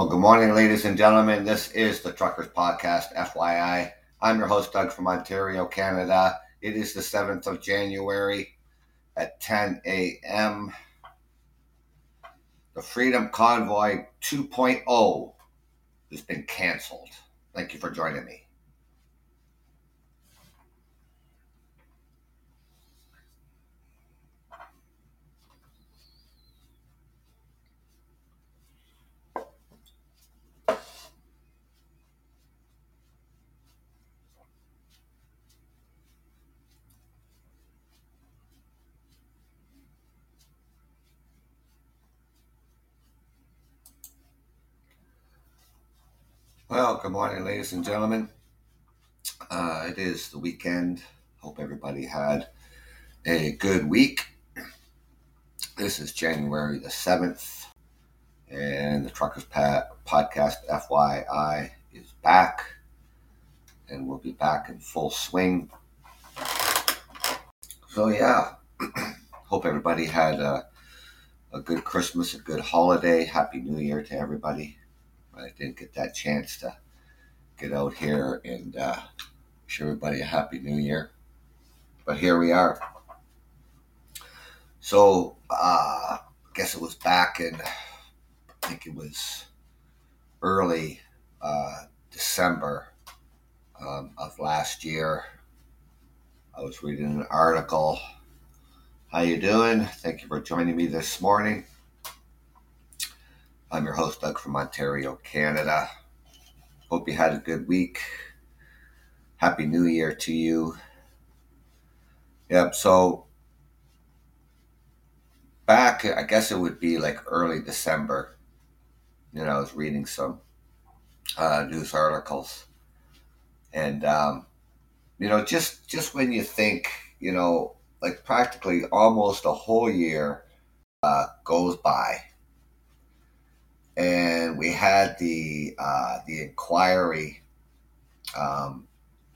Well, good morning, ladies and gentlemen. This is the Truckers Podcast, FYI. I'm your host, Doug from Ontario, Canada. It is the 7th of January at 10 a.m. The Freedom Convoy 2.0 has been canceled. Thank you for joining me. Well, good morning, ladies and gentlemen. Uh, it is the weekend. Hope everybody had a good week. This is January the 7th, and the Truckers Pat Podcast FYI is back, and we'll be back in full swing. So, yeah, hope everybody had a, a good Christmas, a good holiday. Happy New Year to everybody. I didn't get that chance to get out here and uh, wish everybody a happy new year. But here we are. So, uh, I guess it was back in, I think it was early uh, December um, of last year. I was reading an article. How you doing? Thank you for joining me this morning. I'm your host, Doug from Ontario, Canada. Hope you had a good week. Happy New Year to you. Yep, so back, I guess it would be like early December. You know, I was reading some uh, news articles. And, um, you know, just, just when you think, you know, like practically almost a whole year uh, goes by and we had the uh, the inquiry um,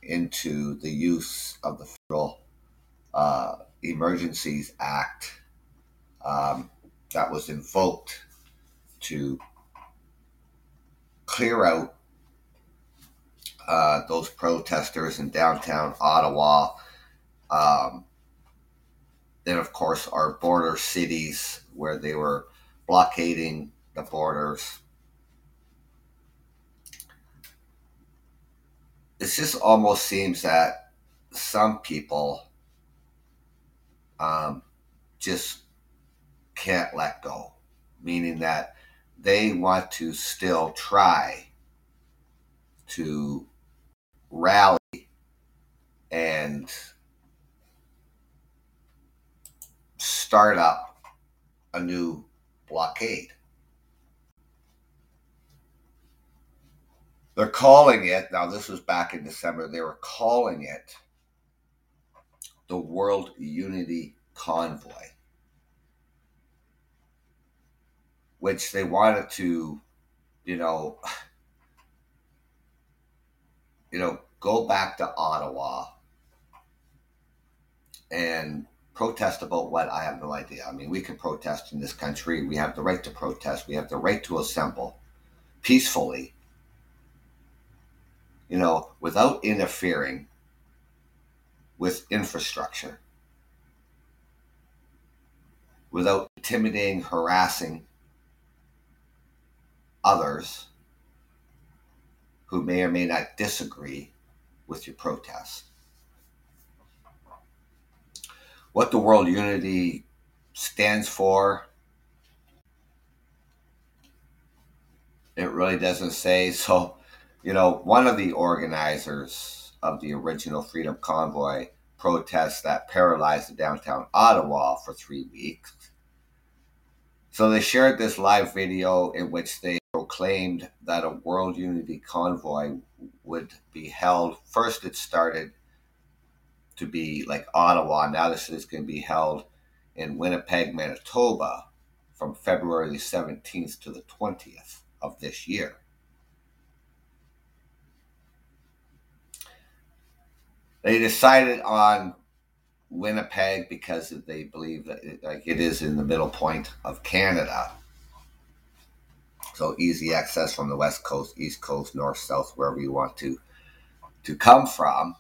into the use of the Federal uh, Emergencies Act um, that was invoked to clear out uh, those protesters in downtown Ottawa. Um, then, of course, our border cities where they were blockading the borders. It just almost seems that some people um, just can't let go, meaning that they want to still try to rally and start up a new blockade. They're calling it, now this was back in December, they were calling it the World Unity Convoy, which they wanted to, you know, you know, go back to Ottawa and protest about what I have no idea. I mean, we can protest in this country. We have the right to protest. We have the right to assemble peacefully you know, without interfering with infrastructure, without intimidating, harassing others who may or may not disagree with your protest. What the World Unity stands for, it really doesn't say. So, you know, one of the organizers of the original Freedom Convoy protests that paralyzed the downtown Ottawa for three weeks. So they shared this live video in which they proclaimed that a World Unity Convoy would be held. First, it started to be like Ottawa. Now this is going to be held in Winnipeg, Manitoba from February 17th to the 20th of this year. They decided on Winnipeg because they believe that it, like it is in the middle point of Canada. So easy access from the west coast, east coast, north, south, wherever you want to to come from.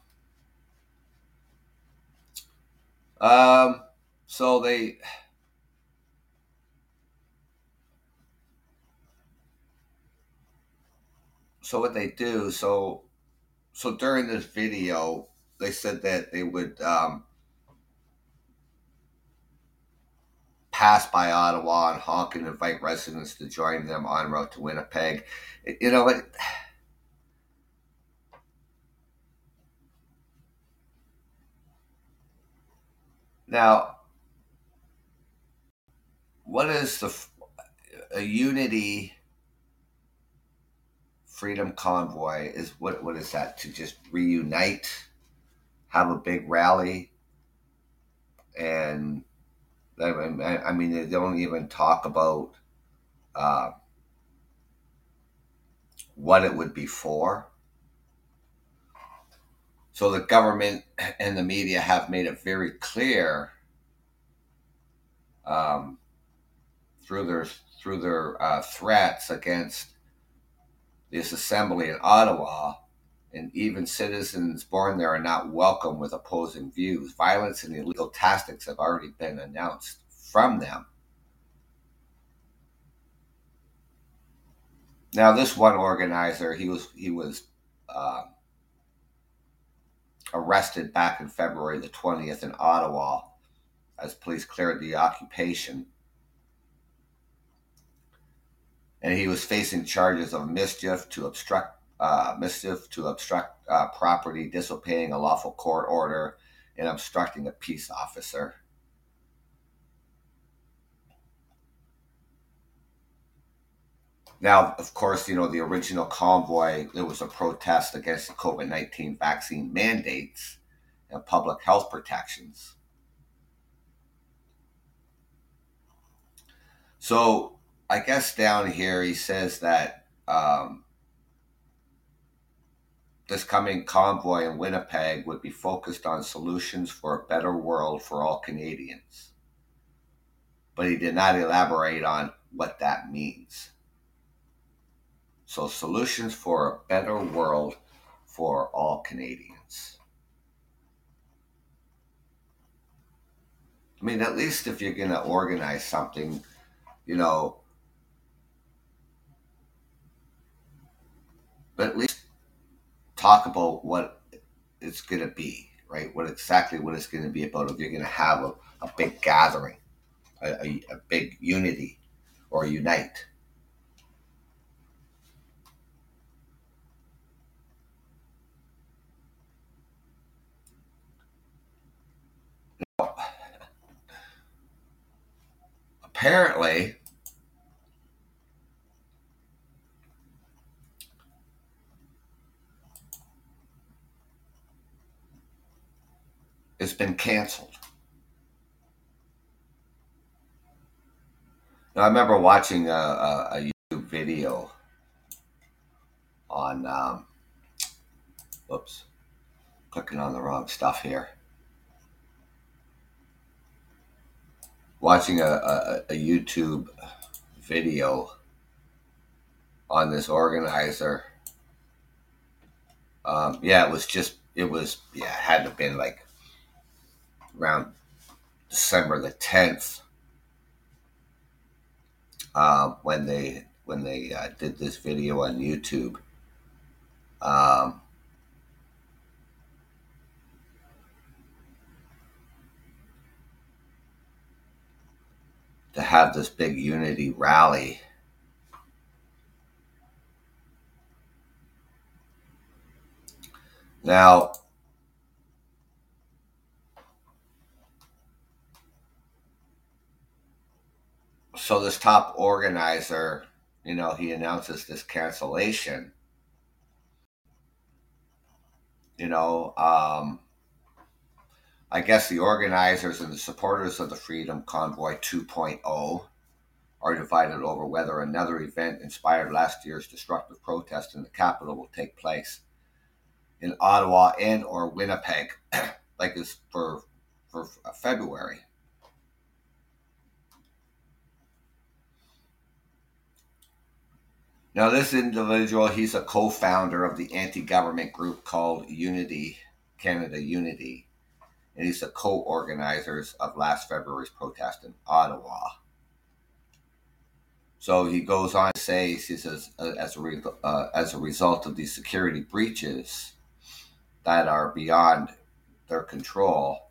Um, so they so what they do so so during this video they said that they would um, pass by Ottawa and honk and invite residents to join them en route to Winnipeg. You know what? Now, what is the a unity freedom convoy is what what is that to just reunite have a big rally. And I, mean they don't even talk about uh, what it would be for. So the government and the media have made it very clear um, through their through their uh, threats against this assembly in Ottawa, and even citizens born there are not welcome with opposing views. Violence and illegal tactics have already been announced from them. Now, this one organizer, he was he was uh, arrested back in February the twentieth in Ottawa, as police cleared the occupation and he was facing charges of mischief to obstruct uh, mischief to obstruct uh, property, disobeying a lawful court order, and obstructing a peace officer. Now, of course, you know, the original convoy, there was a protest against the COVID 19 vaccine mandates and public health protections. So, I guess down here he says that um, this coming convoy in Winnipeg would be focused on solutions for a better world for all Canadians. But he did not elaborate on what that means. So, solutions for a better world for all Canadians. I mean, at least if you're going to organize something, you know, but at least talk about what it's going to be, right? What exactly what it's going to be about. If you're going to have a, a big gathering, a, a, a big unity, or unite. apparently, has been canceled. Now, I remember watching a, a, a YouTube video on, um, whoops, clicking on the wrong stuff here. Watching a, a, a YouTube video on this organizer. Um, yeah, it was just, it was, yeah, it had to have been like around December the 10th uh, when they when they uh, did this video on YouTube. Um, to have this big unity rally. Now, so this top organizer, you know, he announces this cancellation. You know, um, I guess the organizers and the supporters of the Freedom Convoy 2.0 are divided over whether another event inspired last year's destructive protest in the capital will take place in Ottawa and or Winnipeg, like this for for February. Now, this individual, he's a co-founder of the anti-government group called Unity Canada Unity, and he's the co-organizers of last February's protest in Ottawa. So he goes on to say, he says, uh, as a, re- uh, as a result of these security breaches that are beyond their control,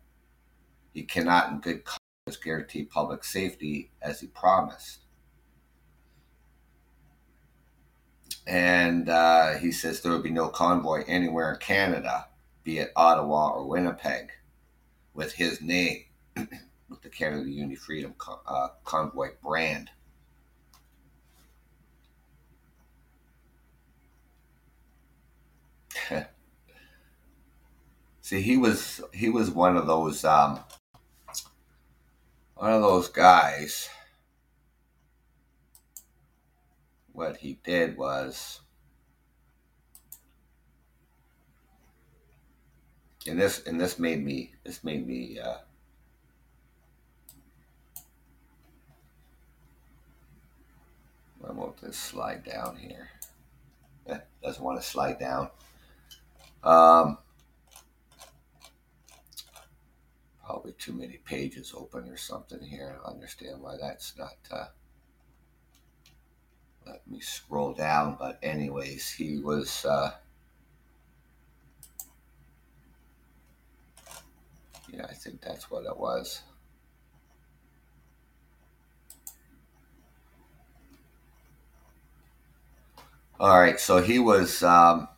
he cannot, in good conscience, guarantee public safety as he promised. And uh, he says there will be no convoy anywhere in Canada, be it Ottawa or Winnipeg, with his name, with the Canada Unity Freedom Con- uh, Convoy brand. See, he was he was one of those um, one of those guys. What he did was, and this and this made me this made me. Uh, I want this slide down here. Doesn't want to slide down. Um, probably too many pages open or something here. I understand why that's not. Uh, let me scroll down. But anyways, he was. Uh, yeah, I think that's what it was. All right, so he was. Um,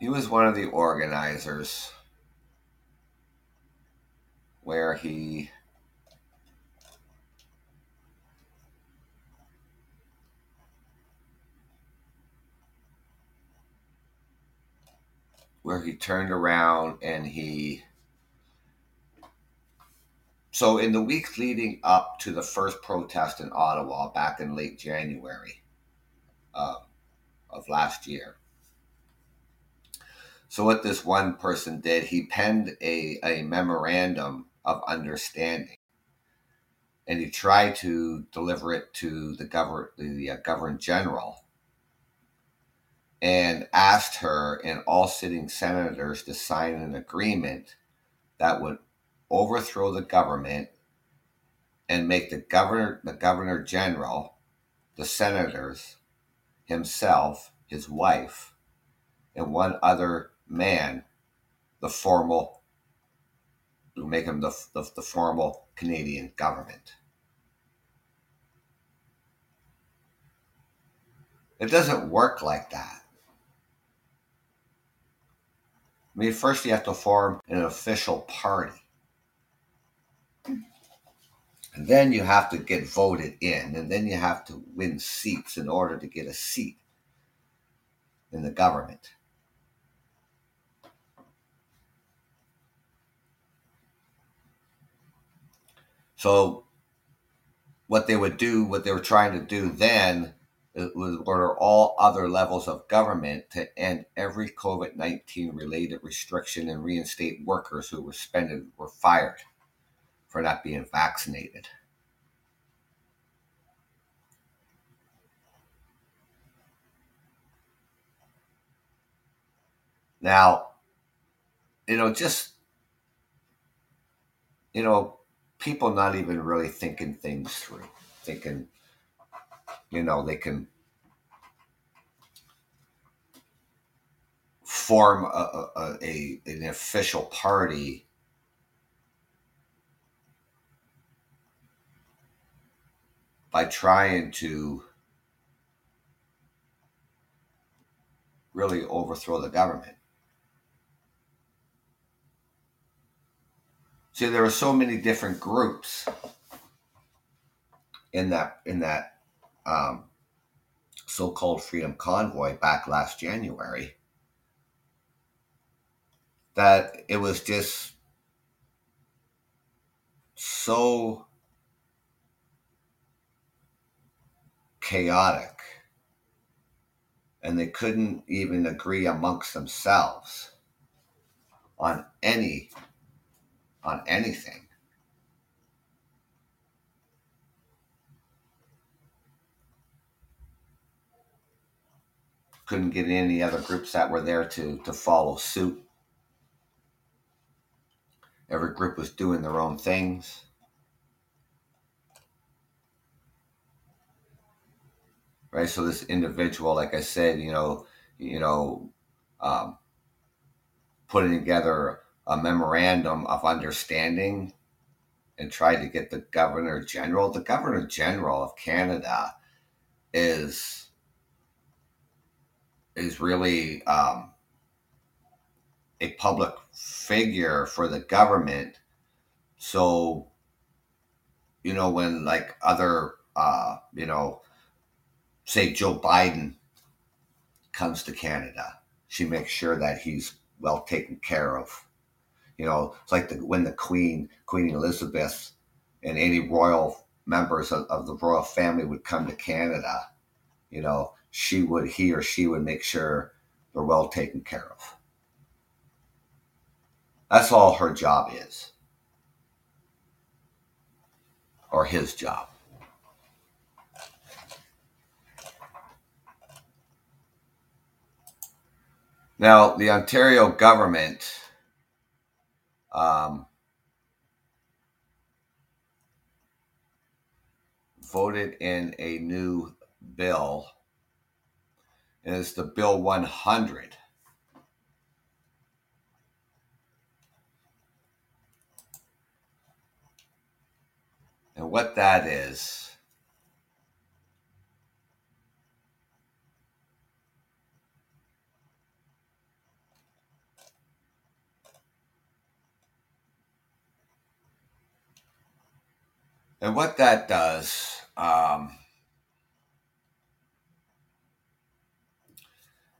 he was one of the organizers where he where he turned around and he so in the weeks leading up to the first protest in ottawa back in late january uh, of last year so what this one person did, he penned a, a memorandum of understanding, and he tried to deliver it to the governor, the uh, governor general, and asked her and all sitting senators to sign an agreement that would overthrow the government and make the governor, the governor general, the senators, himself, his wife, and one other man the formal, to make him the, the, the formal Canadian government. It doesn't work like that. I mean, first you have to form an official party. And then you have to get voted in, and then you have to win seats in order to get a seat in the government. So what they would do, what they were trying to do then, was order all other levels of government to end every COVID nineteen related restriction and reinstate workers who were suspended were fired for not being vaccinated. Now, you know, just you know, people not even really thinking things through, thinking, you know, they can form a, a, a an official party by trying to really overthrow the government. See, there were so many different groups in that in that um, so-called Freedom Convoy back last January that it was just so chaotic and they couldn't even agree amongst themselves on any on anything. Couldn't get any other groups that were there to, to follow suit. Every group was doing their own things. Right, so this individual, like I said, you know, you know, um, putting together a memorandum of understanding and tried to get the governor general. The governor general of Canada is is really um, a public figure for the government. So, you know, when like other, uh, you know, say Joe Biden comes to Canada, she makes sure that he's well taken care of. You know, it's like the, when the Queen, Queen Elizabeth, and any royal members of, of the royal family would come to Canada. You know, she would, he or she would make sure they're well taken care of. That's all her job is, or his job. Now, the Ontario government um, voted in a new bill, and it's the Bill 100. And what that is, And what that does, um,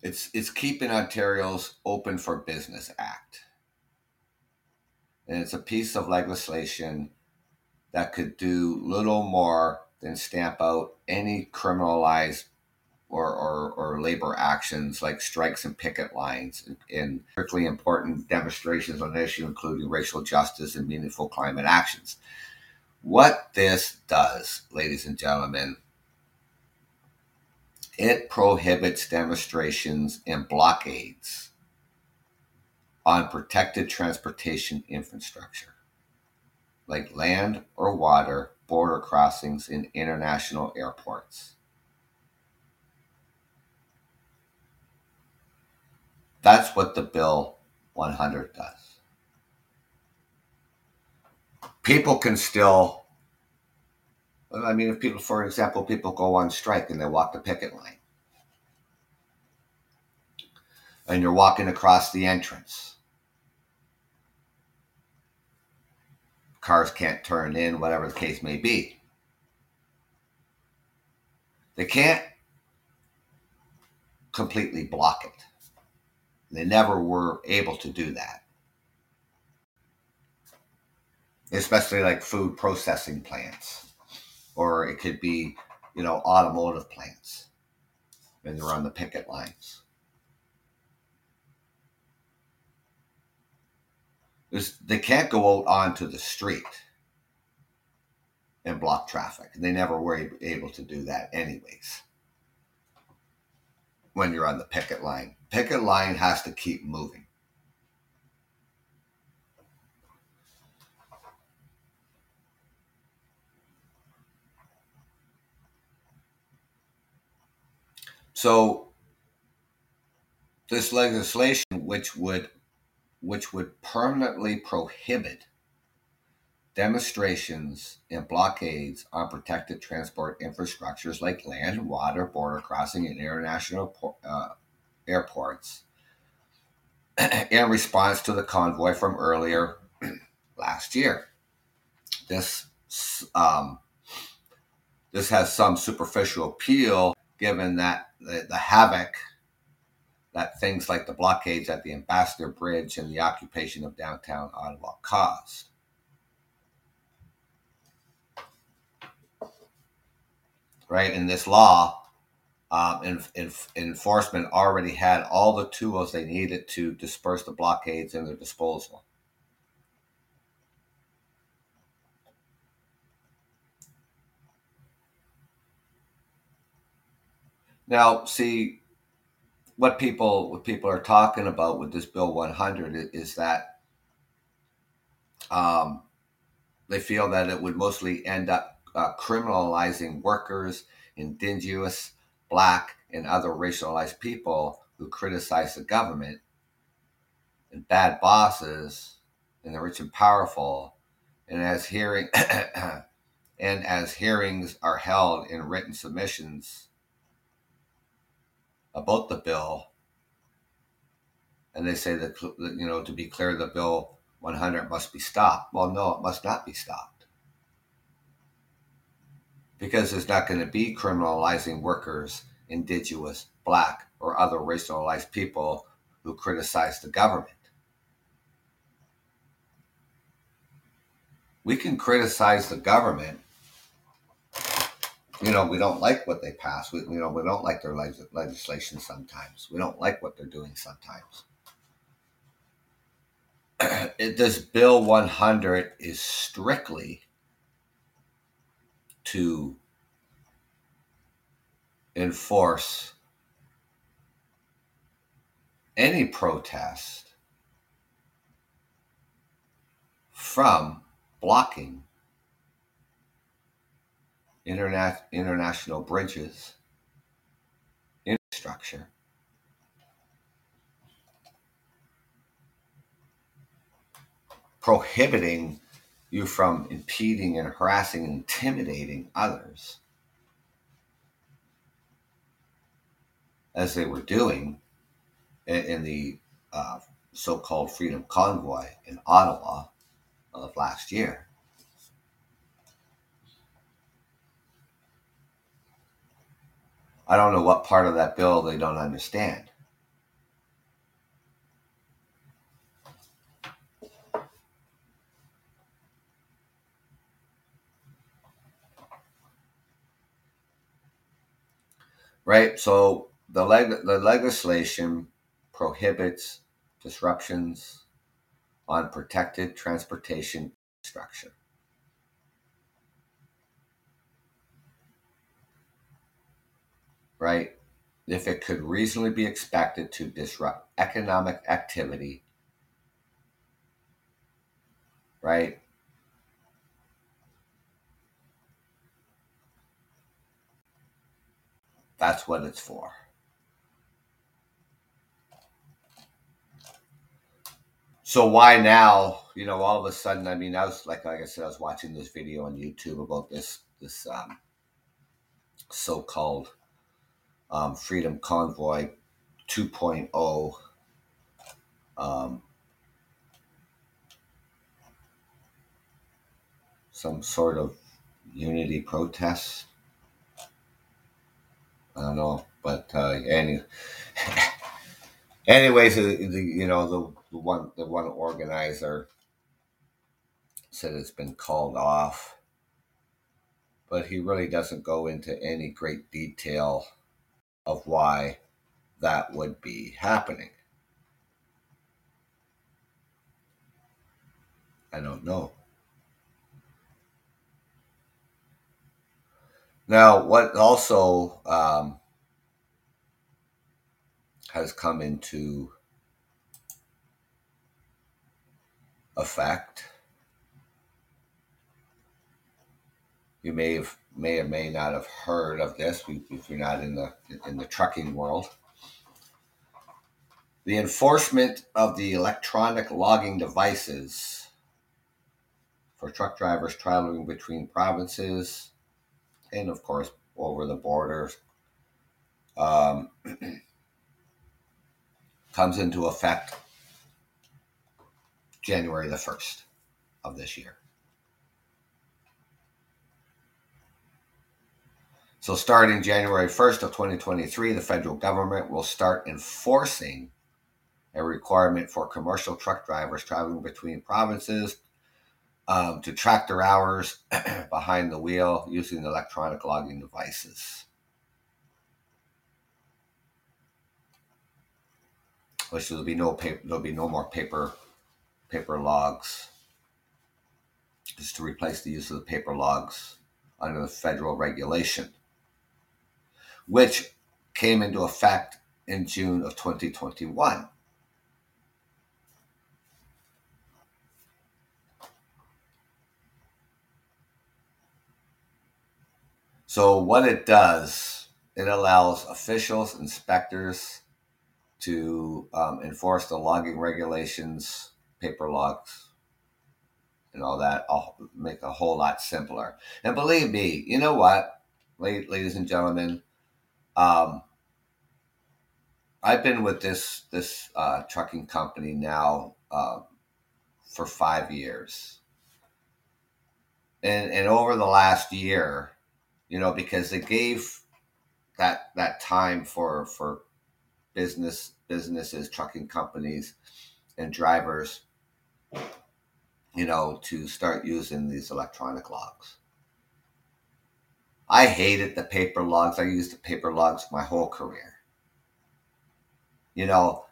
it's it's keeping Ontario's Open for Business Act, and it's a piece of legislation that could do little more than stamp out any criminalized or, or, or labor actions like strikes and picket lines in critically important demonstrations on an issue, including racial justice and meaningful climate actions. What this does, ladies and gentlemen, it prohibits demonstrations and blockades on protected transportation infrastructure like land or water, border crossings, and international airports. That's what the Bill 100 does. People can still I mean, if people, for example, people go on strike and they walk the picket line, and you're walking across the entrance, cars can't turn in, whatever the case may be. They can't completely block it. They never were able to do that especially like food processing plants, or it could be, you know, automotive plants, and they're on the picket lines. There's, they can't go out onto the street and block traffic. They never were able to do that, anyways. When you're on the picket line, picket line has to keep moving. So this legislation, which would which would permanently prohibit demonstrations and blockades on protected transport infrastructures like land, water, border crossing, and international uh, airports in response to the convoy from earlier last year. This um, this has some superficial appeal given that the, the havoc that things like the blockades at the Ambassador Bridge and the occupation of downtown Ottawa caused. Right, in this law, um, in, in, enforcement already had all the tools they needed to disperse the blockades in their disposal. Now, see, what people what people are talking about with this bill 100 is that um, they feel that it would mostly end up uh, criminalizing workers, indigenous, black, and other racialized people who criticize the government, and bad bosses, and the rich and powerful. And as hearing and as hearings are held in written submissions about the bill, and they say that you know to be clear, the bill 100 must be stopped. Well, no, it must not be stopped because there's not going to be criminalizing workers, indigenous, black, or other racialized people who criticize the government. We can criticize the government. You know, we don't like what they pass. We, you know, we don't like their legislation sometimes. We don't like what they're doing sometimes. this Bill 100 is strictly to enforce any protest from blocking interna- international bridges, infrastructure, prohibiting you from impeding and harassing and intimidating others as they were doing in, in the uh, so called Freedom Convoy in Ottawa of last year. I don't know what part of that bill they don't understand. right? So the leg- the legislation prohibits disruptions on protected transportation structure. Right? If it could reasonably be expected to disrupt economic activity, right? That's what it's for. So why now? You know, all of a sudden, I mean, I was like, like I said, I was watching this video on YouTube about this this um, so-called um, Freedom Convoy 2.0. Um, some sort of unity protest I don't know, but uh, any, anyways, the, the, you know the, the one the one organizer said it's been called off, but he really doesn't go into any great detail of why that would be happening. I don't know. Now, what also um, has come into effect, you may have may or may not have heard of this if you're not in the in the trucking world. The enforcement of the electronic logging devices for truck drivers traveling between provinces and of course over the borders um, comes into effect January the 1st of this year. So, starting January 1st of 2023, the federal government will start enforcing a requirement for commercial truck drivers traveling between provinces um, to track their hours behind the wheel using electronic logging devices. Which there'll be no paper, there'll be no more paper paper logs. Just to replace the use of the paper logs under the federal regulation, which came into effect in June of 2021. So, what it does, it allows officials, inspectors to um, enforce the logging regulations, paper logs, and all that. I'll make a whole lot simpler. And believe me, you know what, ladies and gentlemen, um, I've been with this this uh, trucking company now uh, for five years, and and over the last year, you know, because they gave that that time for for business businesses, trucking companies, and drivers, you know, to start using these electronic logs. I hated the paper logs. I used the paper logs my whole career. You know,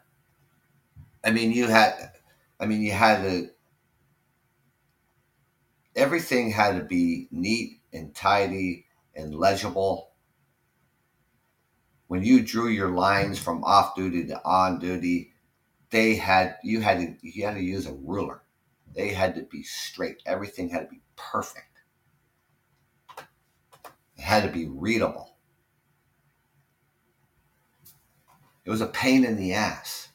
I mean, you had, I mean, you had to, everything had to be neat and tidy and legible. When you drew your lines from off duty to on duty, they had you had to you had to use a ruler. They had to be straight. Everything had to be perfect. Had to be readable. It was a pain in the ass.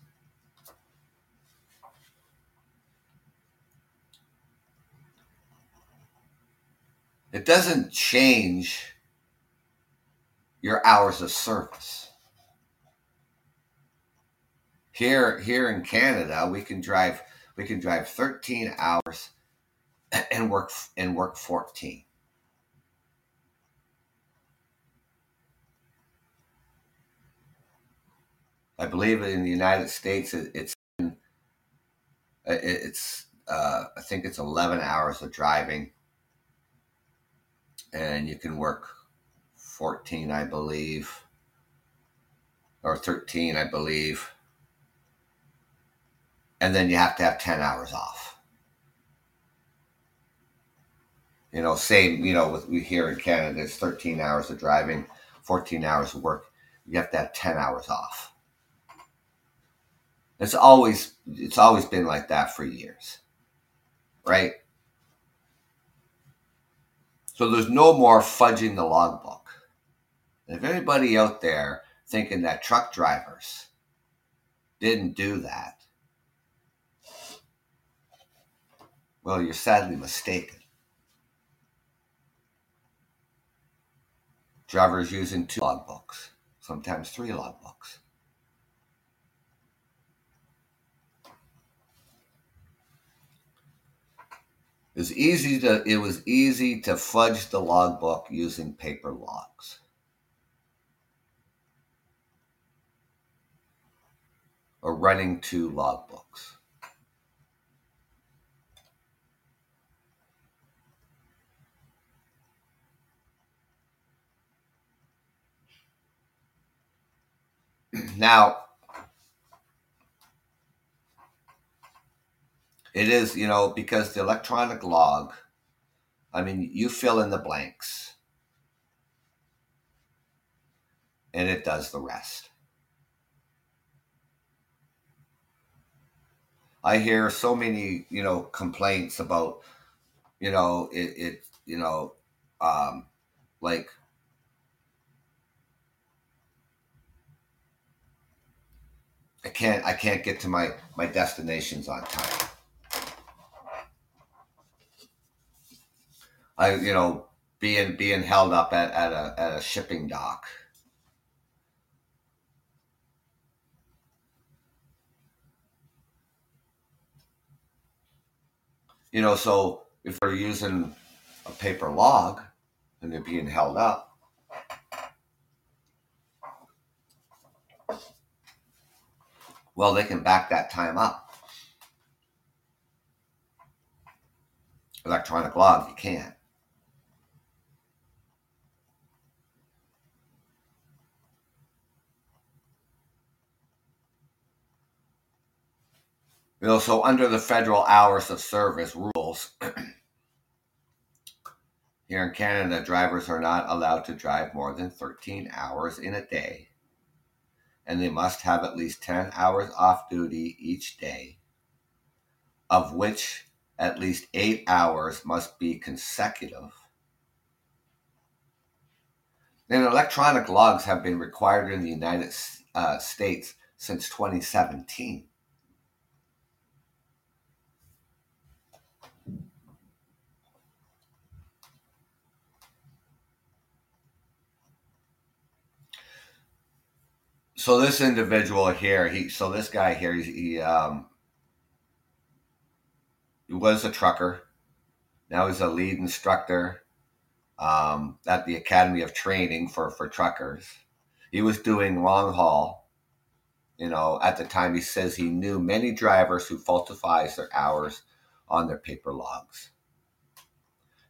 It doesn't change your hours of service. Here, here in Canada, we can drive we can drive 13 hours and work and work 14. I believe in the United States it, it's it's uh, I think it's 11 hours of driving and you can work 14, I believe, or 13, I believe. And then you have to have 10 hours off. You know, same, you know, with we here in Canada, it's 13 hours of driving, 14 hours of work. You have to have 10 hours off. It's always it's always been like that for years. Right? So there's no more fudging the logbook. If anybody out there thinking that truck drivers didn't do that, well, you're sadly mistaken. Drivers using two logbooks, sometimes three logbooks. It was easy to it was easy to fudge the logbook using paper logs. Or running two logbooks. now It is, you know, because the electronic log, I mean, you fill in the blanks and it does the rest. I hear so many, you know, complaints about, you know, it, it you know, um, like I can't I can't get to my my destinations on time. I you know being being held up at, at a at a shipping dock. You know, so if they're using a paper log and they're being held up, well, they can back that time up. Electronic log, you can't. You know, so under the federal hours of service rules, here in Canada, drivers are not allowed to drive more than 13 hours in a day and they must have at least 10 hours off duty each day, of which at least eight hours must be consecutive. And electronic logs have been required in the United uh, States since 2017. So this individual here, he so this guy here, he, um was a trucker. Now he's a lead instructor um, at the Academy of Training for for truckers. He was doing long haul. You know, at the time he says he knew many drivers who falsifies their hours on their paper logs.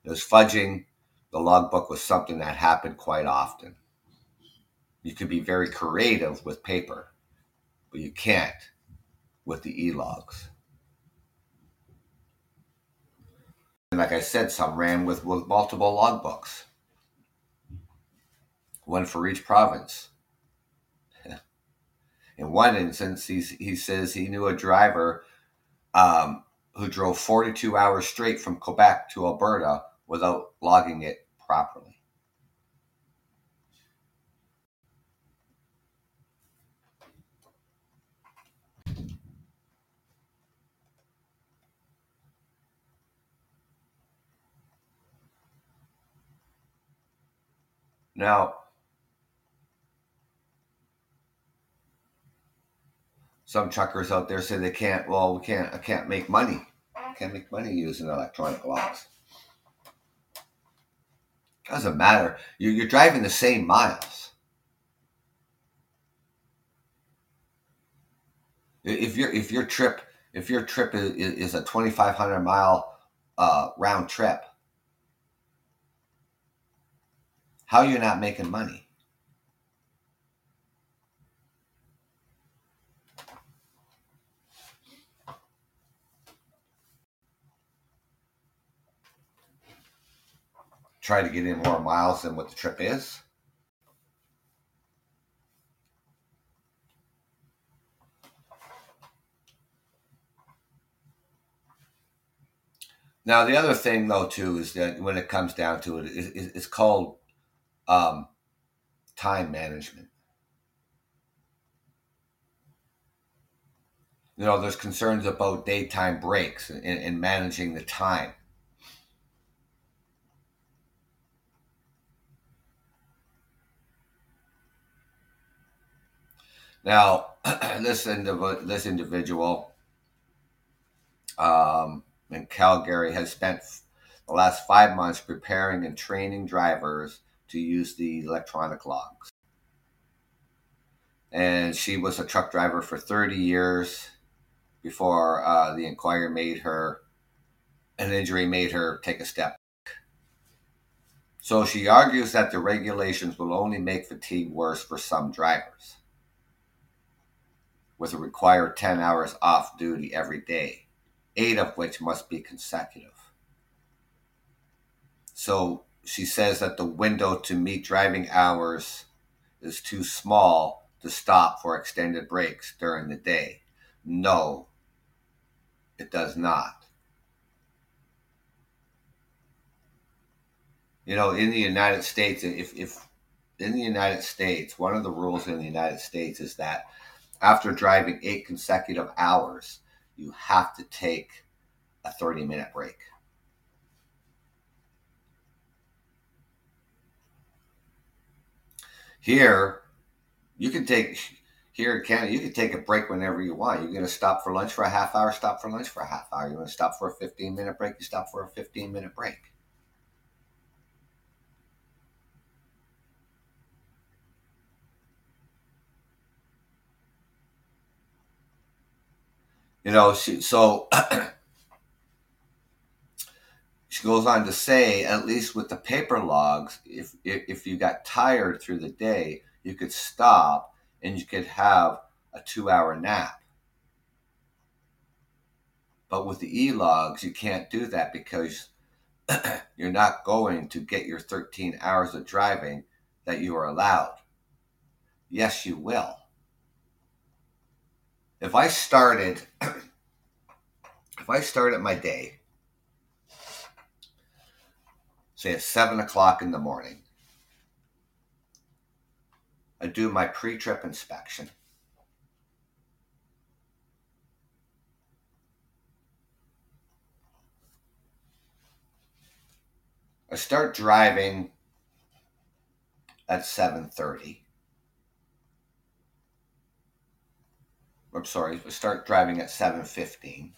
It was fudging the logbook was something that happened quite often. You can be very creative with paper, but you can't with the e-logs. And like I said, some ran with, with multiple logbooks, one for each province. In one instance, he's, he says he knew a driver um, who drove 42 hours straight from Quebec to Alberta without logging it properly. Now, some truckers out there say they can't. Well, we can't. I can't make money. Can't make money using electronic logs. Doesn't matter. You're, you're driving the same miles. If your if your trip if your trip is, is a 2,500 mile uh, round trip, How you're not making money? Try to get in more miles than what the trip is. Now, the other thing, though, too, is that when it comes down to it, it's called um, time management. You know, there's concerns about daytime breaks and, and managing the time. Now, this, indiv- this individual um, in Calgary has spent the last five months preparing and training drivers to use the electronic logs. And she was a truck driver for 30 years before uh, the inquiry made her an injury made her take a step. So she argues that the regulations will only make fatigue worse for some drivers, with a required 10 hours off duty every day, eight of which must be consecutive. So she says that the window to meet driving hours is too small to stop for extended breaks during the day. No, it does not. You know, in the United States, if, if in the United States, one of the rules in the United States is that after driving eight consecutive hours, you have to take a 30 minute break. Here, you can take here in Canada, you can take a break whenever you want. You're going to stop for lunch for a half hour, stop for lunch for a half hour. You want to stop for a 15 minute break, you stop for a 15 minute break. You know, so she goes on to say, at least with the paper logs, if, if, if you got tired through the day, you could stop and you could have a two hour nap. But with the e logs, you can't do that because you're not going to get your 13 hours of driving that you are allowed. Yes, you will. if I started, if I started my day, say at seven o'clock in the morning, I do my pre trip inspection. I start driving at 7:30. I'm sorry, I start driving at 7:15.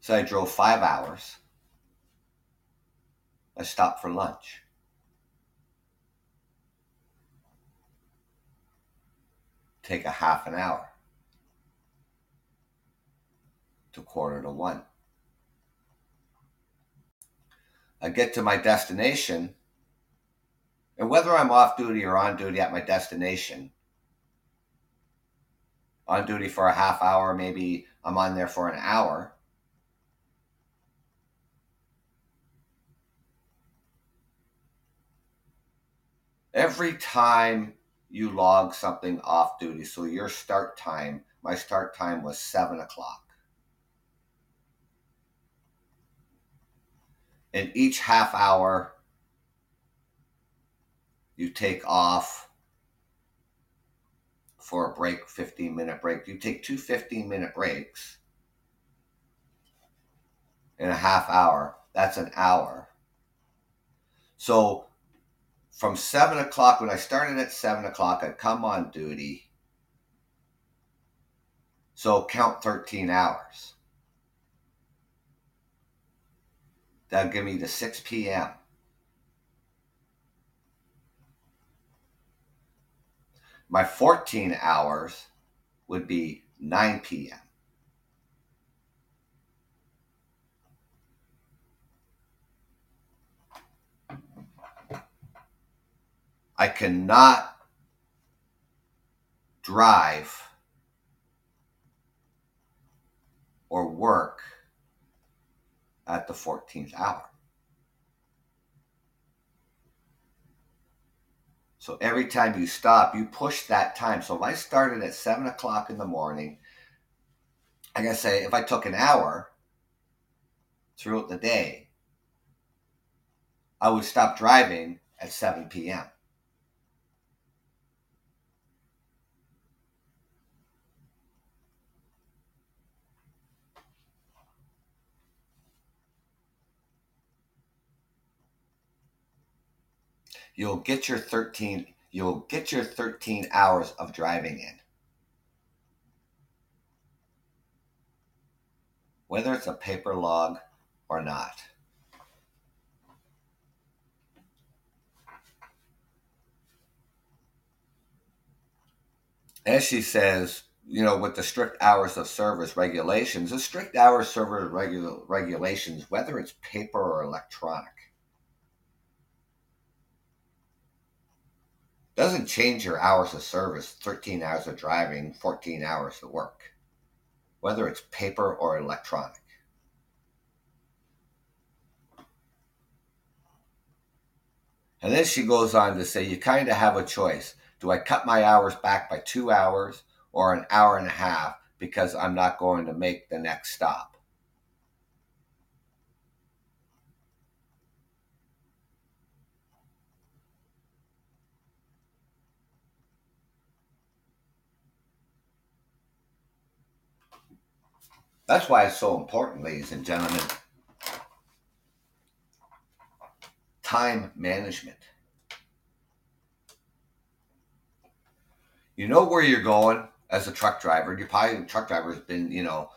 So I drove 5 hours. I stopped for lunch. Take a half an hour to quarter to one. I get to my destination, and whether I'm off duty or on duty at my destination, on duty for a half hour, maybe I'm on there for an hour. Every time you log something off duty, so your start time, my start time was seven o'clock. And each half hour you take off for a break 15 minute break. You take two 15 minute breaks in a half hour. That's an hour. So from 7 o'clock when i started at 7 o'clock i'd come on duty so count 13 hours That'll give me to 6 p.m. My 14 hours would be 9 p.m. I cannot drive or work at the 14th hour. So every time you stop, you push that time. So if I started at 7 o'clock in the morning, I gotta say, if I took an hour throughout the day, I would stop driving at 7 p.m. you'll get your 13 you'll get your 13 hours of driving in. Whether it's a paper log or not. As she says you know with the strict hours of service regulations the strict hours service regu- regulations whether it's paper or electronic doesn't change your hours of service 13 hours of driving 14 hours of work whether it's paper or electronic. And then she goes on to say you kind of have a choice. Do i cut my hours back by two hours or an hour and a half because i'm not going to make the next stop That's why it's so important, ladies and gentlemen. Time management. You know where you're going as a truck driver. Your probably a truck driver has been, you know,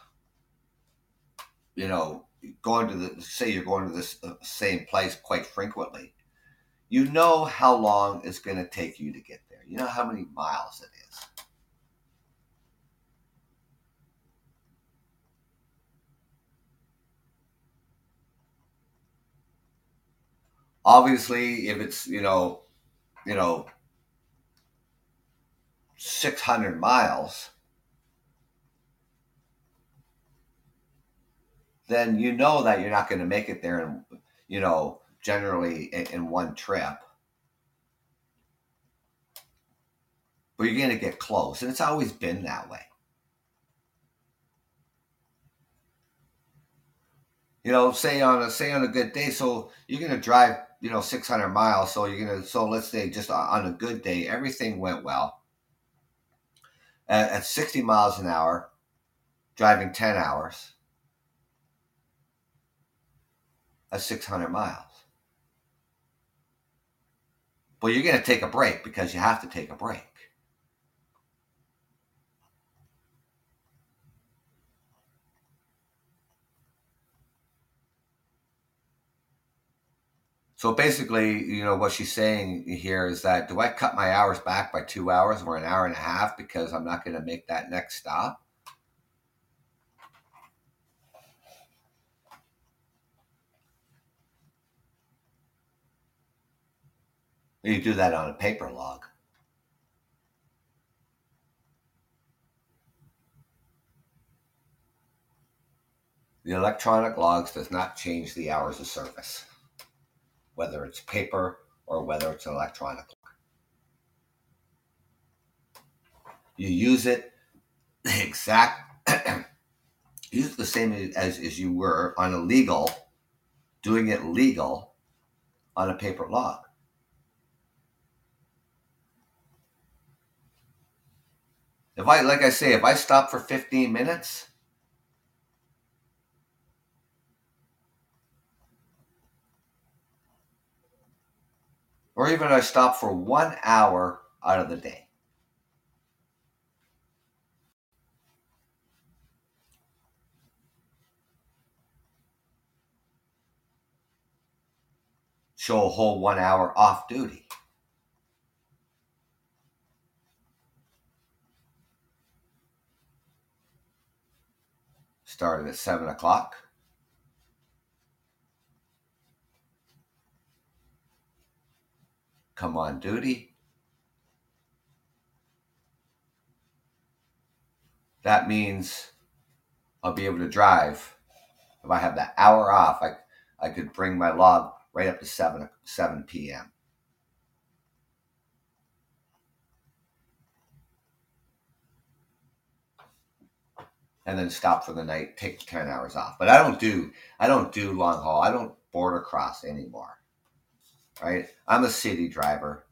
you know, going to the say you're going to this uh, same place quite frequently. You know how long it's going to take you to get there. You know how many miles it is. Obviously if it's you know you know 600 miles then you know that you're not going to make it there in you know generally in, in one trip but you're going to get close. And it's always been that way. You know, say on a say on a good day, so you're going to drive, you know, 600 miles. So you're to, so let's say just on a good day, everything went well. At, at 60 miles an hour, driving 10 hours, at 600 miles. Well, you're going to take a break because you have to take a break. So basically, you know, what she's saying here is that do I cut my hours back by two hours or an hour and a half because I'm not going to make that next stop? You do that on a paper log. The electronic logs does not change the hours of service, whether it's paper or whether it's electronic. You use it exact, use the same as, as you were on a legal, doing it legal on a paper log. If I, like I say, if I stop for 15 minutes, or even I stop for one hour out of the day, show a whole one hour off duty. started at 7 o'clock. Come on duty. That means I'll be able to drive. If I have that hour off, I, I could bring my log right up to 7, 7 p.m. and then stop for the night, take 10 hours off. But I don't do I don't do long haul. I don't border cross anymore. Right? I'm a city driver.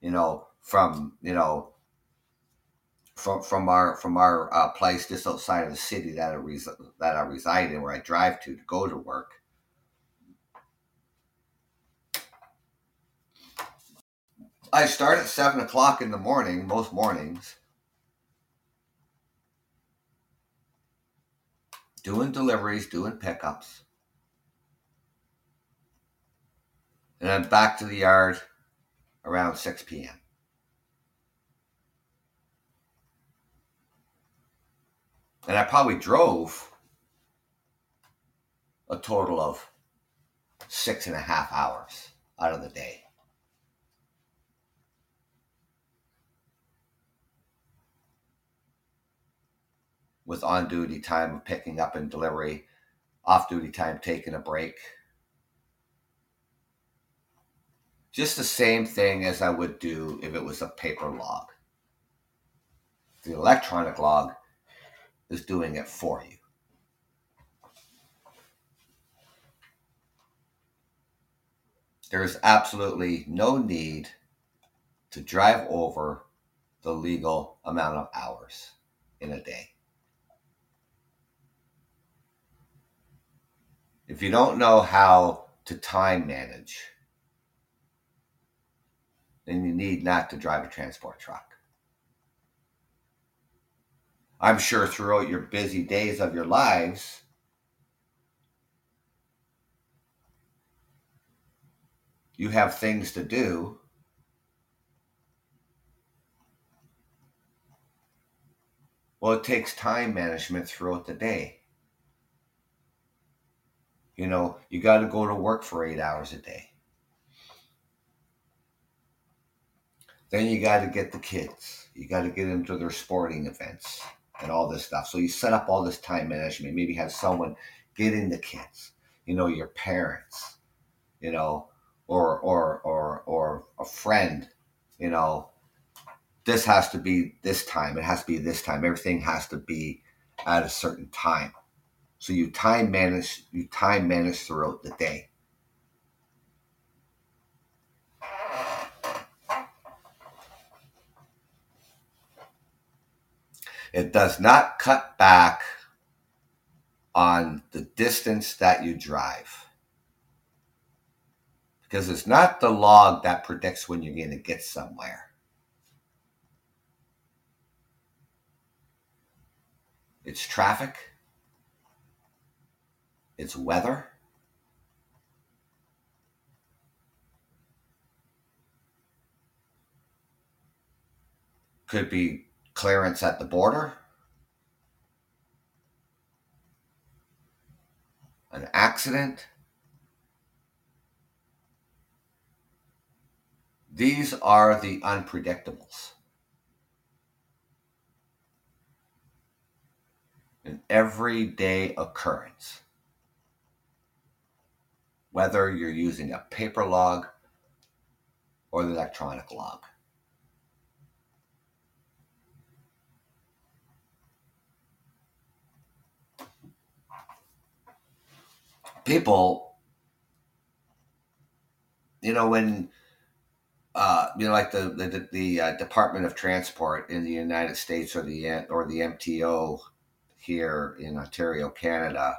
You know, from, you know, from from our from our uh, place just outside of the city that I res- that I reside in, where I drive to to go to work. I start at seven o'clock in the morning most mornings, doing deliveries, doing pickups. And then back to the yard around 6 p.m. And I probably drove a total of six and a half hours out of the day. with on duty time of picking up and delivery, off duty time taking a break. Just the same thing as I would do if it was a paper log. The electronic log is doing it for you. There's absolutely no need to drive over the legal amount of hours in a day. If you don't know how to time manage, then you need not to drive a transport truck. I'm sure throughout your busy days of your lives, you have things to do. Well, it takes time management throughout the day. You know, you got to go to work for eight hours a day. Then you got to get the kids. You got to get them to their sporting events and all this stuff. So you set up all this time management. Maybe have someone getting the kids. You know, your parents. You know, or or or or a friend. You know, this has to be this time. It has to be this time. Everything has to be at a certain time. So you time manage you time manage throughout the day. It does not cut back on the distance that you drive. Because it's not the log that predicts when you're going to get somewhere. It's traffic. It's weather. Could be clearance at the border. An accident. These are the unpredictables. An everyday occurrence. Whether you're using a paper log or the electronic log. People, you know, when uh, you know, like the the, the uh, Department of Transport in the United States or the or the MTO here in Ontario, Canada,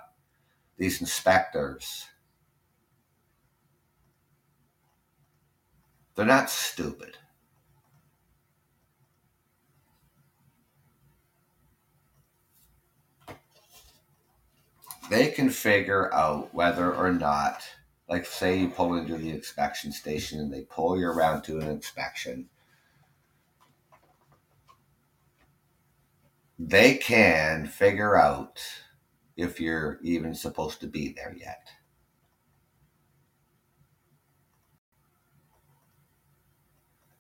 these inspectors, they're not stupid. They can figure out whether or not, like, say you pull into the inspection station and they pull you around to an inspection they can figure out if you're even supposed to be there yet.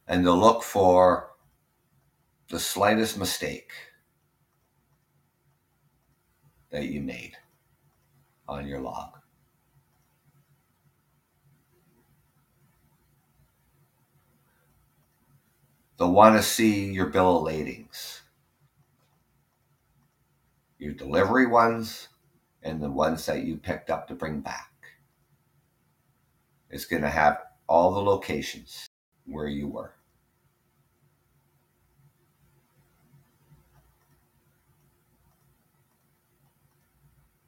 And they'll look for the slightest mistake that you made on your log. They'll want to see your bill of ladings your delivery ones, and the ones that you picked up to bring back. It's going to have all the locations where you were.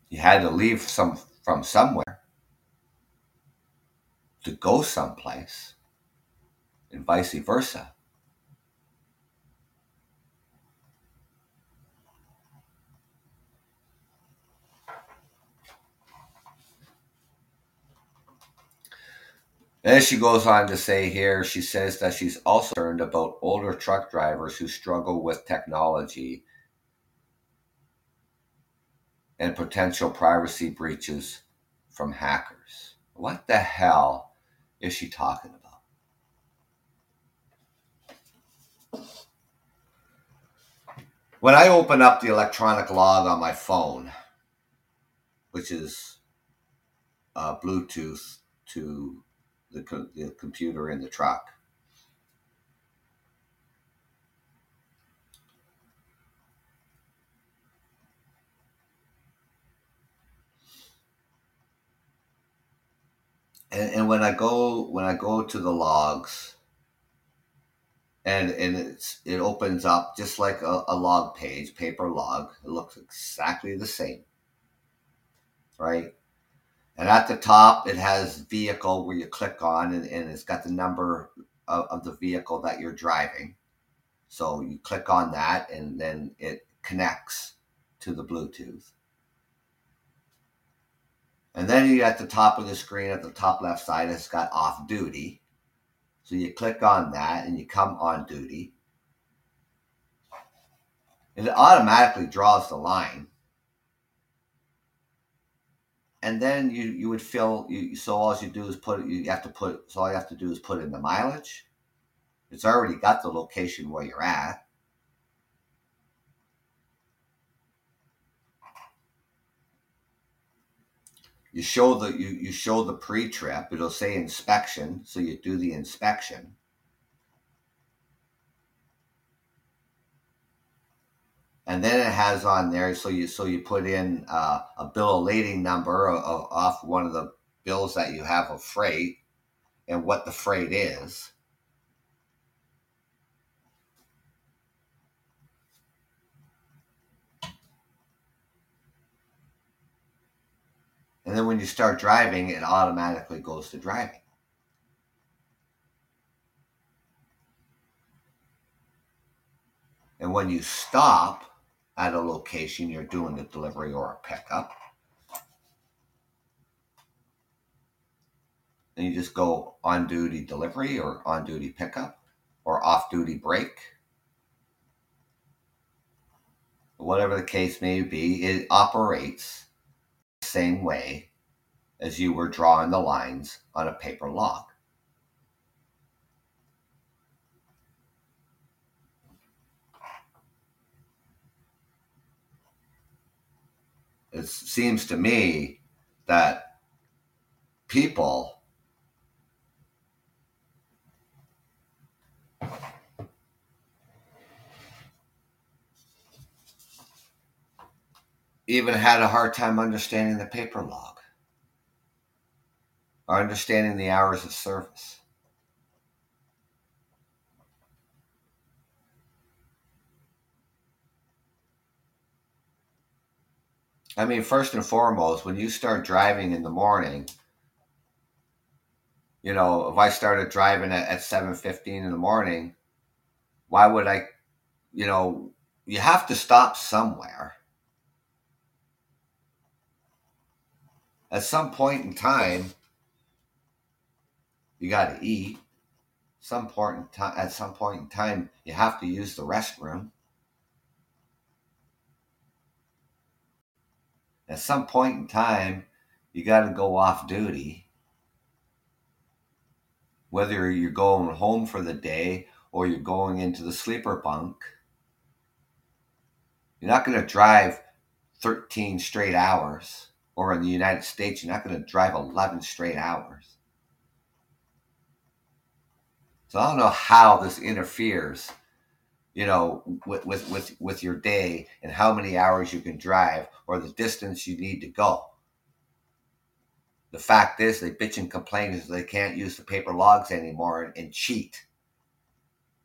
You had to leave some from somewhere to go someplace, and vice versa. Then she goes on to say here, she says that she's also concerned about older truck drivers who struggle with technology and potential privacy breaches from hackers. What the hell is she talking about? When I open up the electronic log on my phone, which is uh, Bluetooth to the, co- the computer in the truck. And, and when I go when I go to the logs, and and it's it opens up just like a, a log page, paper log. It looks exactly the same, right? And at the top, it has vehicle where you click on, and, and it's got the number of, of, the vehicle that you're driving. So you click on that, and then it connects to the Bluetooth. And then you at the top of the screen, at the top left side, it's got off duty. So you click on that, and you come on duty. And it automatically draws the line and then you you would fill you so all you do is put you have to put so all you have to do is put in the mileage it's already got the location where you're at you show the you, you show the pre-trip it'll say inspection so you do the inspection. And then it has on there so you so you put in uh, a bill of lading number of, of, off one of the bills that you have of freight and what the freight is. And then when you start driving it automatically goes to driving and when you stop at a location you're doing a delivery or a pickup. And you just go on duty delivery or on duty pickup or off duty break. Whatever the case may be, it operates same way as you were drawing the lines on a paper log. it seems to me that people even had a hard time understanding the paper log or understanding the hours of service. I mean, first and foremost, when you start driving in the morning, you know, if I started driving at, at 7.15 in the morning, why would I, you know, you have to stop somewhere. At some point in time, you got to eat. Some point in time, at some point in time, you have to use the restroom. at some point in time, you got to go off duty. Whether you're going home for the day or you're going into the sleeper bunk, you're not going to drive 13 straight hours. Or in the United States, you're not going to drive 11 straight hours. So I don't know how this interferes you know, with, with, with, with your day and how many hours you can drive or the distance you need to go. The fact is, they bitch and complain because they can't use the paper logs anymore and, and cheat.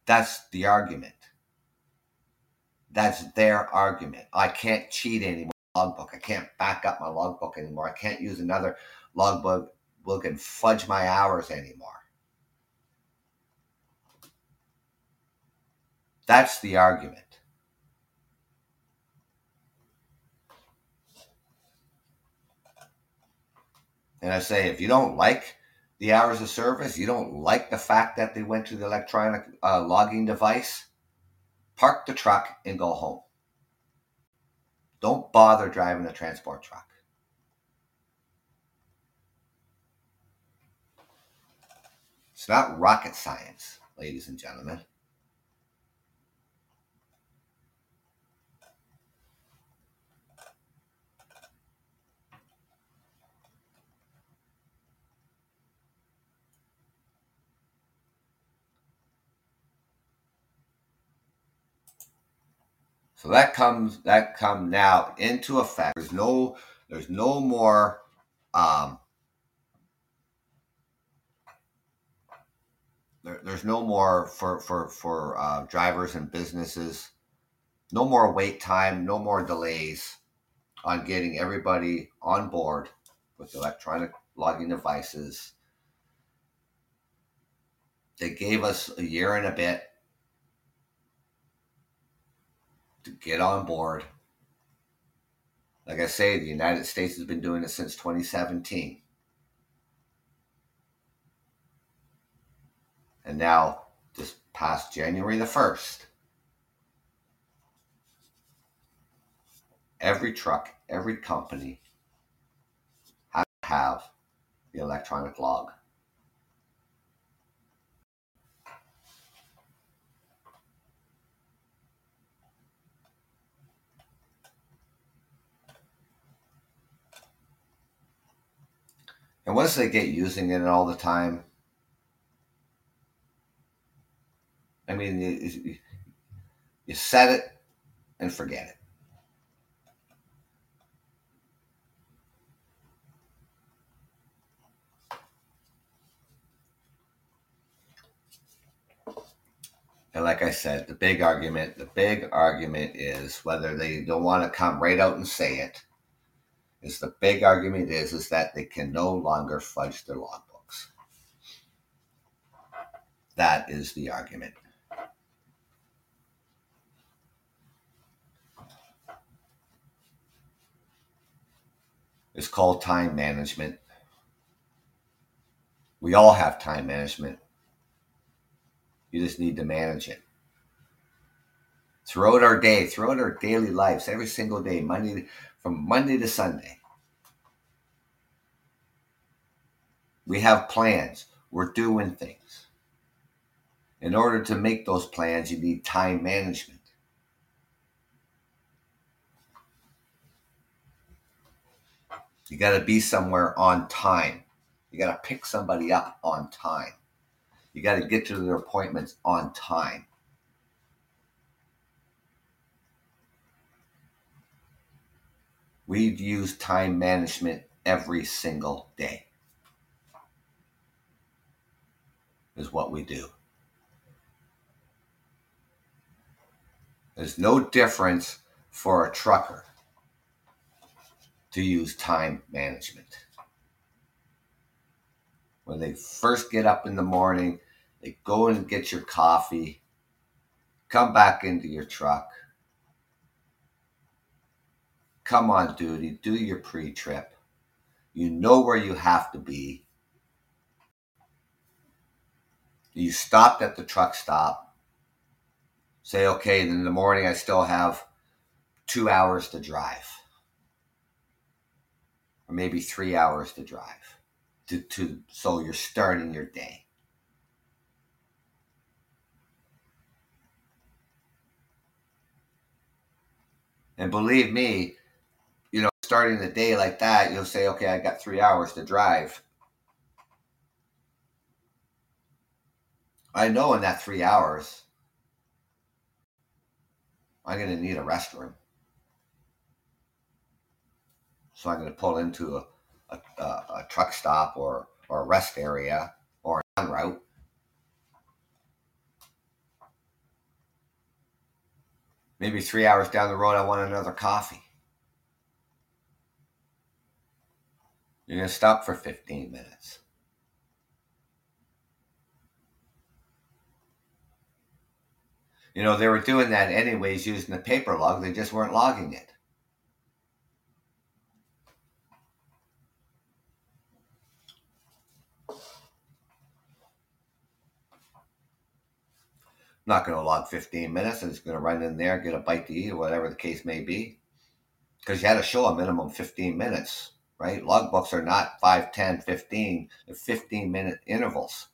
That's the argument. That's their argument. I can't cheat anymore. Logbook. I can't back up my logbook anymore. I can't use another logbook book and fudge my hours anymore. That's the argument. And I say, if you don't like the hours of service, you don't like the fact that they went to the electronic uh, logging device, park the truck and go home. Don't bother driving a transport truck. It's not rocket science, ladies and gentlemen. So that comes that come now into effect. There's no there's no more um, there, there's no more for for for uh, drivers and businesses. No more wait time. No more delays on getting everybody on board with electronic logging devices. They gave us a year and a bit to get on board. Like I say, the United States has been doing it since 2017. And now, just past January the 1st, every truck, every company has to have the electronic log. And once they get using it all the time, I mean, you, you set it and forget it. And like I said, the big argument, the big argument is whether they don't want to come right out and say it. Is the big argument is is that they can no longer fudge their logbooks. That is the argument. It's called time management. We all have time management. You just need to manage it. Throughout our day, throughout our daily lives, every single day, Monday from Monday to Sunday. We have plans. We're doing things. In order to make those plans, you need time management. You got to be somewhere on time. You got to pick somebody up on time. You got to get to their appointments on time. We use time management every single day, is what we do. There's no difference for a trucker to use time management when they first get up in the morning, they go and get your coffee, come back into your truck, come on duty, do your pre trip. You know where you have to be. You stopped at the truck stop. Say, okay, in the morning I still have two hours to drive, or maybe three hours to drive to, to so you're starting your day. And believe me, you starting the day like that, you'll say, okay, I got three hours to drive. I know in that three hours, I'm going to need a restroom. So I'm going to pull into a, a, a, a truck stop or, or a rest area or an route. Maybe three hours down the road, I want another coffee. You're going to stop for 15 minutes. You know, they were doing that anyways using the paper log, they just weren't logging it. not going to log 15 minutes. it's going to run in there, get a bite to eat, or whatever the case may be. Because you had to show a minimum 15 minutes, right? Logbooks are not 5, 10, 15, 15 minute intervals.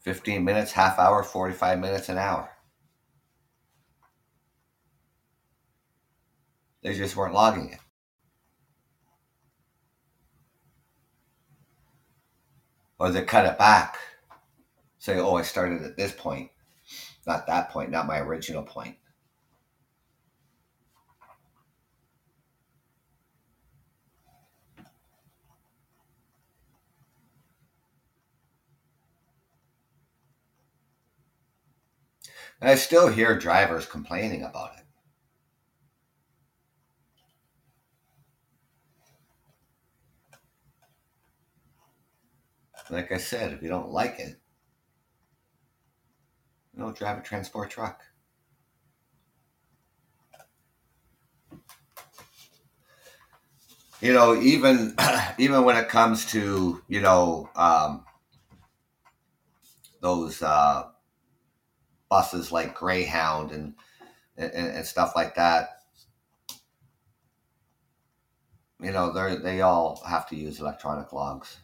Fifteen minutes, half hour, forty-five minutes, an hour. They just weren't logging it. or they cut it back. Say, oh, I started at this point, not that point, not my original point. And I still hear drivers complaining about it. Like I said, if you don't like it, don't drive a transport truck. You know, even even when it comes to you know um, those uh, buses like Greyhound and, and and stuff like that, you know, they they all have to use electronic logs.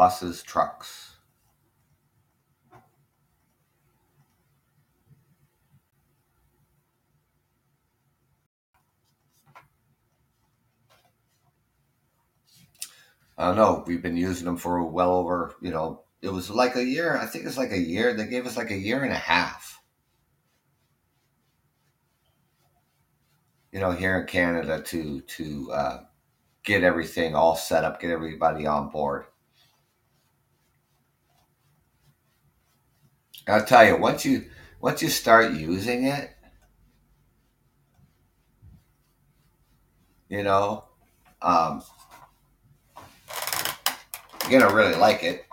buses, trucks. I don't know. We've been using them for well over, you know, it was like a year. I think it's like a year. They gave us like a year and a half. You know, here in Canada to to uh, get everything all set up, get everybody on board. I'll tell you, once you once you start using it, you know, um, gonna really like it.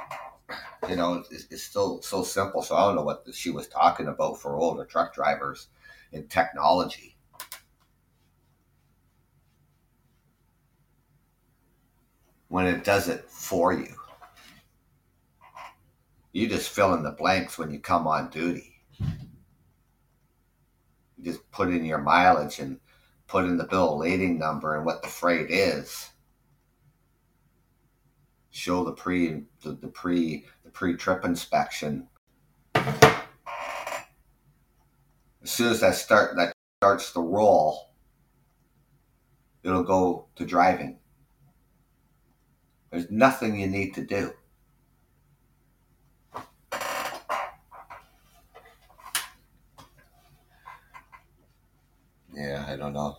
You know, it's, it's still so simple. So I don't know what she was talking about for older truck drivers in technology. When it does it for you, you just fill in the blanks when you come on duty. You just put in your mileage and put in the bill of lading number and what the freight is show the pre the, the pre the pre trip inspection. As soon as that start that starts to roll, it'll go to driving. There's nothing you need to do. Yeah, I don't know.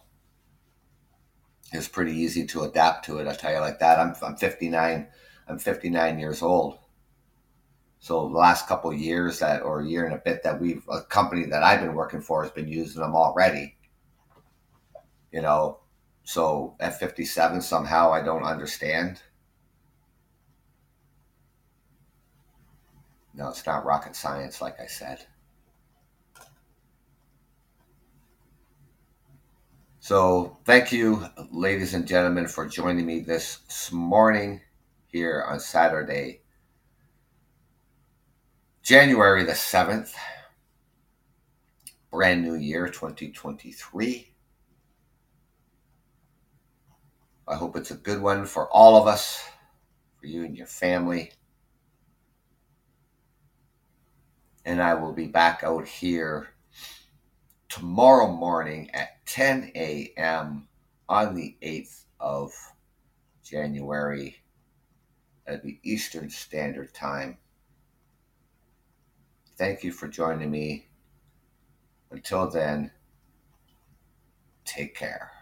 It's pretty easy to adapt to it. I'll tell you like that. I'm I'm 59 I'm 59 years old. So the last couple years that, or a year and a bit that we've, a company that I've been working for has been using them already. You know, so at 57 somehow I don't understand. No, it's not rocket science, like I said. So, thank you, ladies and gentlemen, for joining me this morning here on Saturday, January the 7th, brand new year 2023. I hope it's a good one for all of us, for you and your family. And I will be back out here tomorrow morning at 10 a.m. on the 8th of January at the Eastern Standard Time. Thank you for joining me. Until then, take care.